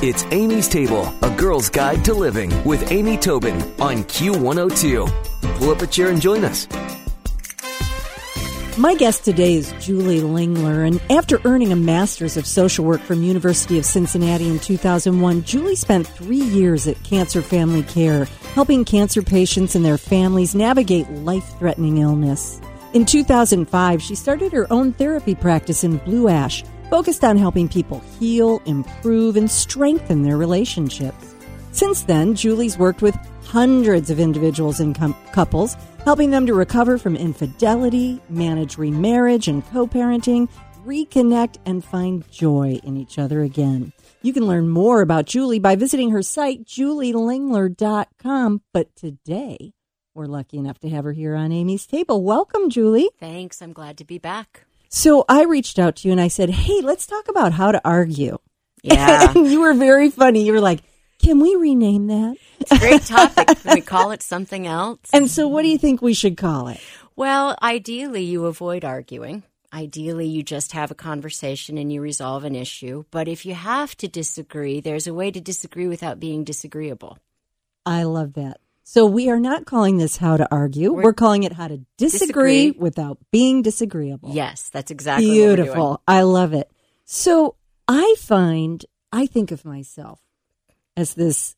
It's Amy's Table, a girl's guide to living with Amy Tobin on Q102. Pull up a chair and join us. My guest today is Julie Lingler, and after earning a master's of social work from University of Cincinnati in 2001, Julie spent three years at Cancer Family Care, helping cancer patients and their families navigate life-threatening illness. In 2005, she started her own therapy practice in Blue Ash, focused on helping people heal, improve, and strengthen their relationships. Since then, Julie's worked with hundreds of individuals and com- couples, helping them to recover from infidelity, manage remarriage and co parenting, reconnect, and find joy in each other again. You can learn more about Julie by visiting her site, julielingler.com. But today, we're lucky enough to have her here on Amy's table. Welcome, Julie. Thanks. I'm glad to be back. So I reached out to you and I said, Hey, let's talk about how to argue. Yeah. and you were very funny. You were like, Can we rename that? It's a great topic. Can we call it something else? And so, what do you think we should call it? Well, ideally, you avoid arguing. Ideally, you just have a conversation and you resolve an issue. But if you have to disagree, there's a way to disagree without being disagreeable. I love that. So we are not calling this how to argue. We're, We're- calling it how to disagree, Disagree. without being disagreeable. Yes, that's exactly what we're doing. Beautiful. I love it. So I find, I think of myself as this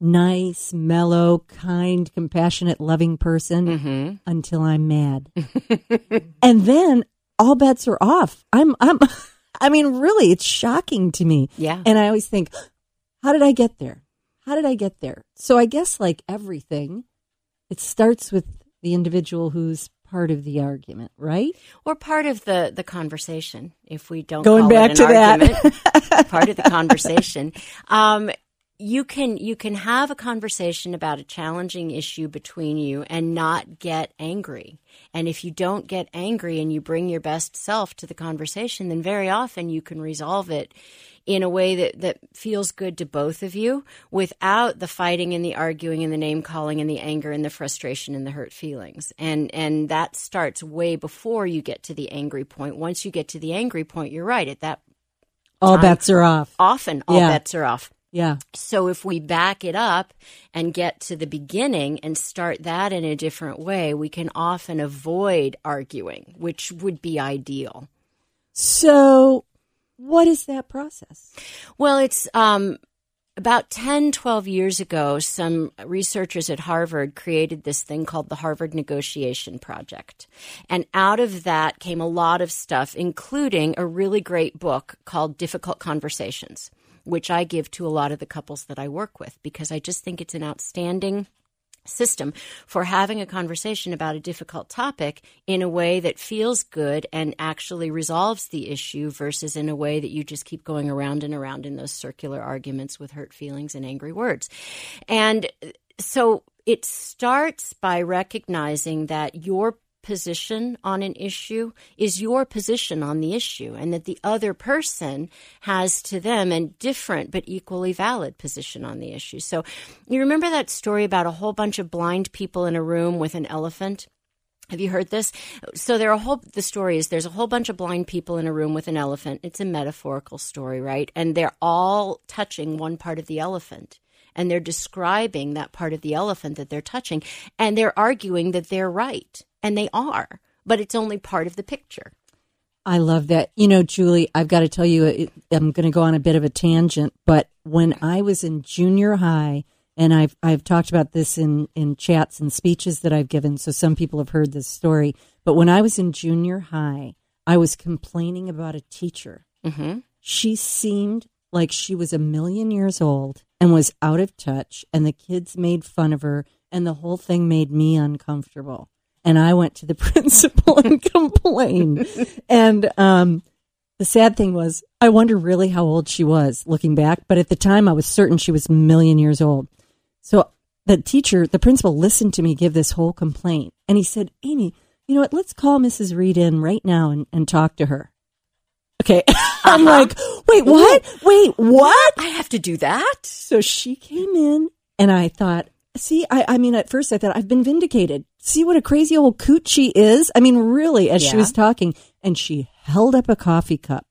nice, mellow, kind, compassionate, loving person Mm-hmm. until I'm mad. and then all bets are off. I'm, I'm, I mean, really, it's shocking to me. Yeah. And I always think, how did I get there? How did I get there? So I guess, like everything, it starts with the individual who's part of the argument, right? Or part of the, the conversation, if we don't Going call back it to an that. part of the conversation. Um, you can you can have a conversation about a challenging issue between you and not get angry. And if you don't get angry and you bring your best self to the conversation, then very often you can resolve it in a way that, that feels good to both of you without the fighting and the arguing and the name calling and the anger and the frustration and the hurt feelings. And and that starts way before you get to the angry point. Once you get to the angry point, you're right. At that All Time- bets are off. often all Yeah. bets are off. Yeah. So if we back it up and get to the beginning and start that in a different way, we can often avoid arguing, which would be ideal. So, what is that process? Well, it's um, about 10, 12 years ago, some researchers at Harvard created this thing called the Harvard Negotiation Project. And out of that came a lot of stuff, including a really great book called Difficult Conversations, which I give to a lot of the couples that I work with because I just think it's an outstanding system for having a conversation about a difficult topic in a way that feels good and actually resolves the issue versus in a way that you just keep going around and around in those circular arguments with hurt feelings and angry words. And so it starts by recognizing that your position on an issue is your position on the issue and that the other person has to them a different but equally valid position on the issue. So you remember that story about a whole bunch of blind people in a room with an elephant? Have you heard this? So there are a whole the story is there's a whole bunch of blind people in a room with an elephant. It's a metaphorical story, right? And they're all touching one part of the elephant. And they're describing that part of the elephant that they're touching. And they're arguing that they're right. And they are. But it's only part of the picture. I love that. You know, Julie, I've got to tell you, I'm going to go on a bit of a tangent, but when I was in junior high, and I've I've talked about this in in chats and speeches that I've given, so some people have heard this story. But when I was in junior high, I was complaining about a teacher. hmm She seemed like she was a million years old and was out of touch, and the kids made fun of her, and the whole thing made me uncomfortable. And I went to the principal and complained. And um, the sad thing was, I wonder really how old she was looking back. But at the time, I was certain she was a million years old. So the teacher, the principal, listened to me give this whole complaint. And he said, Amy, you know what? Let's call Mrs. Reed in right now and, and talk to her. Okay. I'm uh-huh. like, wait, what? Wait, what? I have to do that. So she came in, and I thought, see, I, I mean, at first I thought, I've been vindicated. See what a crazy old coot she is? I mean, really, as she was talking, and she held up a coffee cup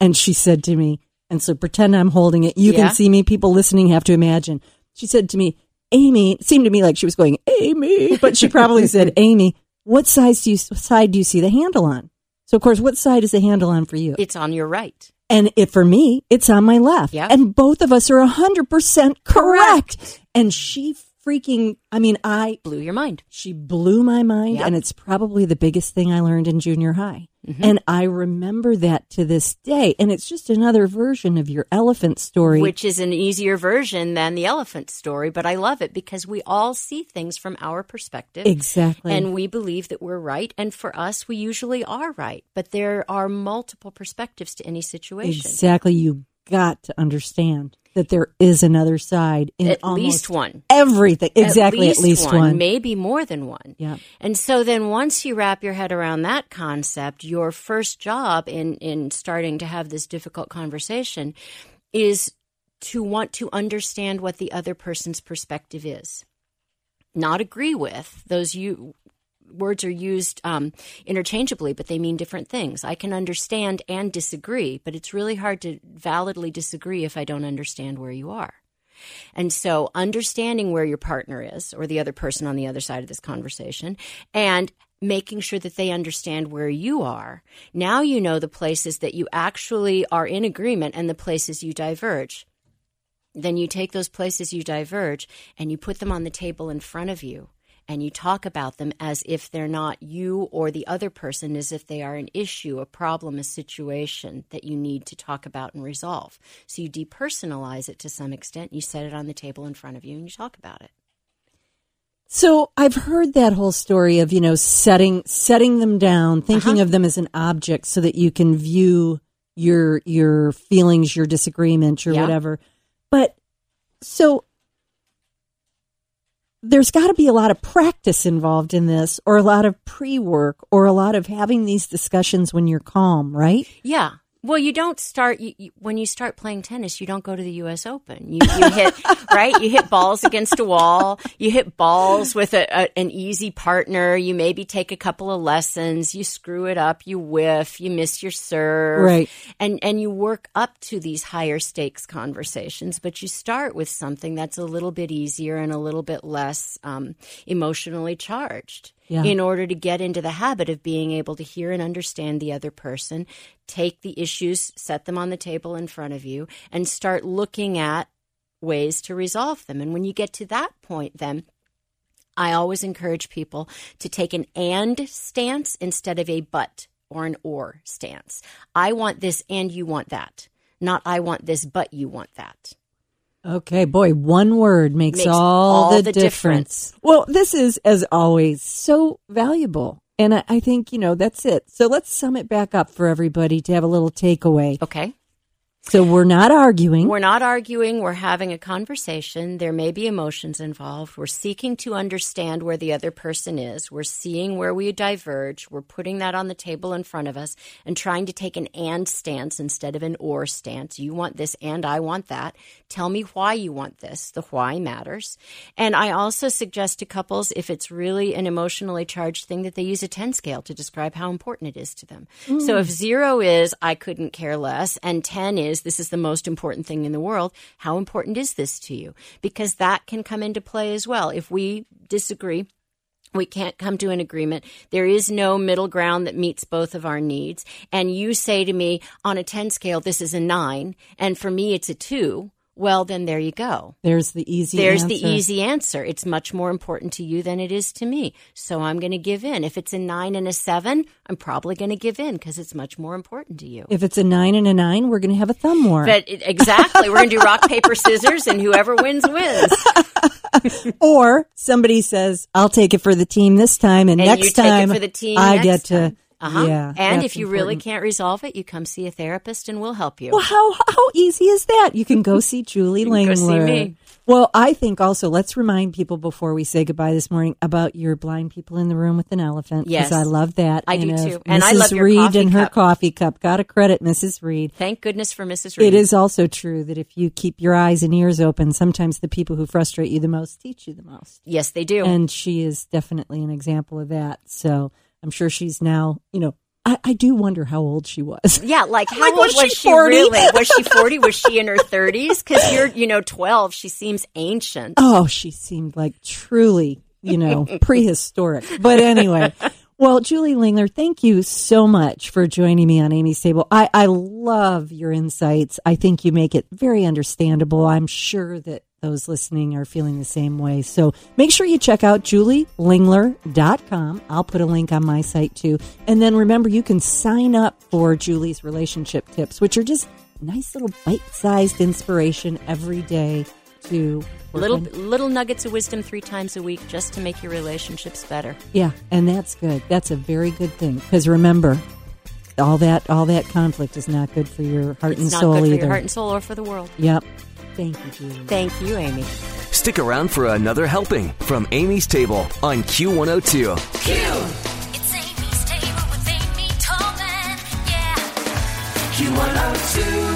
and she said to me, And so pretend I'm holding it. You Yeah. can see me. People listening have to imagine. She said to me, Amy, it seemed to me like she was going, Amy, but she probably said, Amy, what size do you, side do you see the handle on? So of course, what side is the handle on for you? It's on your right. And it, for me, it's on my left. Yeah. And both of us are 100% correct. And she freaking, I mean, I, Blew your mind. she blew my mind. Yep. And it's probably the biggest thing I learned in junior high. Mm-hmm. And I remember that to this day. And it's just another version of your elephant story. Which is an easier version than the elephant story, but I love it because we all see things from our perspective. exactly. And we believe that we're right. And for us, we usually are right. But there are multiple perspectives to any situation. exactly. You got to understand that there is another side in At least one. everything. Exactly. At least, one. maybe more than one. Yeah. And so then once you wrap your head around that concept, your first job in, in starting to have this difficult conversation is to want to understand what the other person's perspective is. Not agree with those you words are used um, interchangeably, but they mean different things. I can understand and disagree, but it's really hard to validly disagree if I don't understand where you are. And so understanding where your partner is or the other person on the other side of this conversation and making sure that they understand where you are. Now you know the places that you actually are in agreement and the places you diverge. Then you take those places you diverge and you put them on the table in front of you and you talk about them as if they're not you or the other person, as if they are an issue, a problem, a situation that you need to talk about and resolve. So you depersonalize it to some extent. You set it on the table in front of you and you talk about it. So I've heard that whole story of, you know, setting setting them down, thinking Uh-huh. of them as an object so that you can view your your feelings, your disagreements, or Yeah. whatever. But so there's got to be a lot of practice involved in this or a lot of pre-work or a lot of having these discussions when you're calm, right? Yeah. Well, you don't start you, you, when you start playing tennis. You don't go to the U.S. Open. You, you hit right. You hit balls against a wall. You hit balls with a, a, an easy partner. You maybe take a couple of lessons. You screw it up. You whiff. You miss your serve. Right. And and you work up to these higher stakes conversations. But you start with something that's a little bit easier and a little bit less um, emotionally charged Yeah. in order to get into the habit of being able to hear and understand the other person, take the issues, set them on the table in front of you, and start looking at ways to resolve them. And when you get to that point, then I always encourage people to take an and stance instead of a but or an or stance. I want this and you want that. Not I want this, but you want that. Okay, boy, one word makes, Makes all, all the, the difference. difference. Well, this is, as always, so valuable. And I, I think, you know, that's it. So let's sum it back up for everybody to have a little takeaway. Okay. So we're not arguing. We're not arguing, we're having a conversation. There may be emotions involved. We're seeking to understand where the other person is. We're seeing where we diverge. We're putting that on the table in front of us and trying to take an and stance instead of an or stance. You want this and I want that. Tell me why you want this. The why matters. And I also suggest to couples, if it's really an emotionally charged thing, that they use a 10 scale to describe how important it is to them. So if mm. zero is, I couldn't care less, and 10 is, this is the most important thing in the world, how important is this to you? Because that can come into play as well. If we disagree, we can't come to an agreement. There is no middle ground that meets both of our needs. And you say to me, on a 10 scale, this is a nine, and for me, it's a two. Well, then there you go. There's the easy There's the answer. easy answer. It's much more important to you than it is to me. So I'm going to give in. If it's a nine and a seven, I'm probably going to give in because it's much more important to you. If it's a nine and a nine, we're going to have a thumb war. But it- exactly, we're going to do rock, paper, scissors, and whoever wins, wins. or somebody says, I'll take it for the team this time, and, And next you take it time for the team I get to. Uh-huh. Yeah. and if you really can't resolve it, you come see a therapist and we'll help you. Well, how how easy is that? You can go see Julie can go see Lingler. me. Well, I think also let's remind people before we say goodbye this morning about your blind people in the room with an elephant. Yes. I love that. I do if too. And I love your Reed coffee and her cup. coffee cup. Got to credit Mrs. Reed. Thank goodness for Mrs. Reed. It is also true that if you keep your eyes and ears open, sometimes the people who frustrate you the most teach you the most. Yes, they do. And she is definitely an example of that. So I'm sure she's now, you know, I, I do wonder how old she was. Yeah, like how Like, old was was, she she, 40? really? Was she 40? Was she in her 30s? Because you're, you know, 12. She seems ancient. Oh, she seemed like truly, you know, prehistoric. But anyway, well, Julie Lingler, thank you so much for joining me on Amy's Table. I, I love your insights. I think you make it very understandable. I'm sure that those listening are feeling the same way. So make sure you check out julielingler.com. I'll put a link on my site too. And then remember, you can sign up for Julie's relationship tips, which are just nice little bite sized inspiration every day to Little on- little nuggets of wisdom three times a week just to make your relationships better. Yeah, and that's good. That's a very good thing because remember, all that all that conflict is not good for your heart and It's not soul good for either. your heart and soul or for the world. Yep. Thank you, Julie. Thank you, Amy. Stick around for another helping from Amy's Table on Q102. It's Amy's table with Amy Tobin. Yeah. Q102.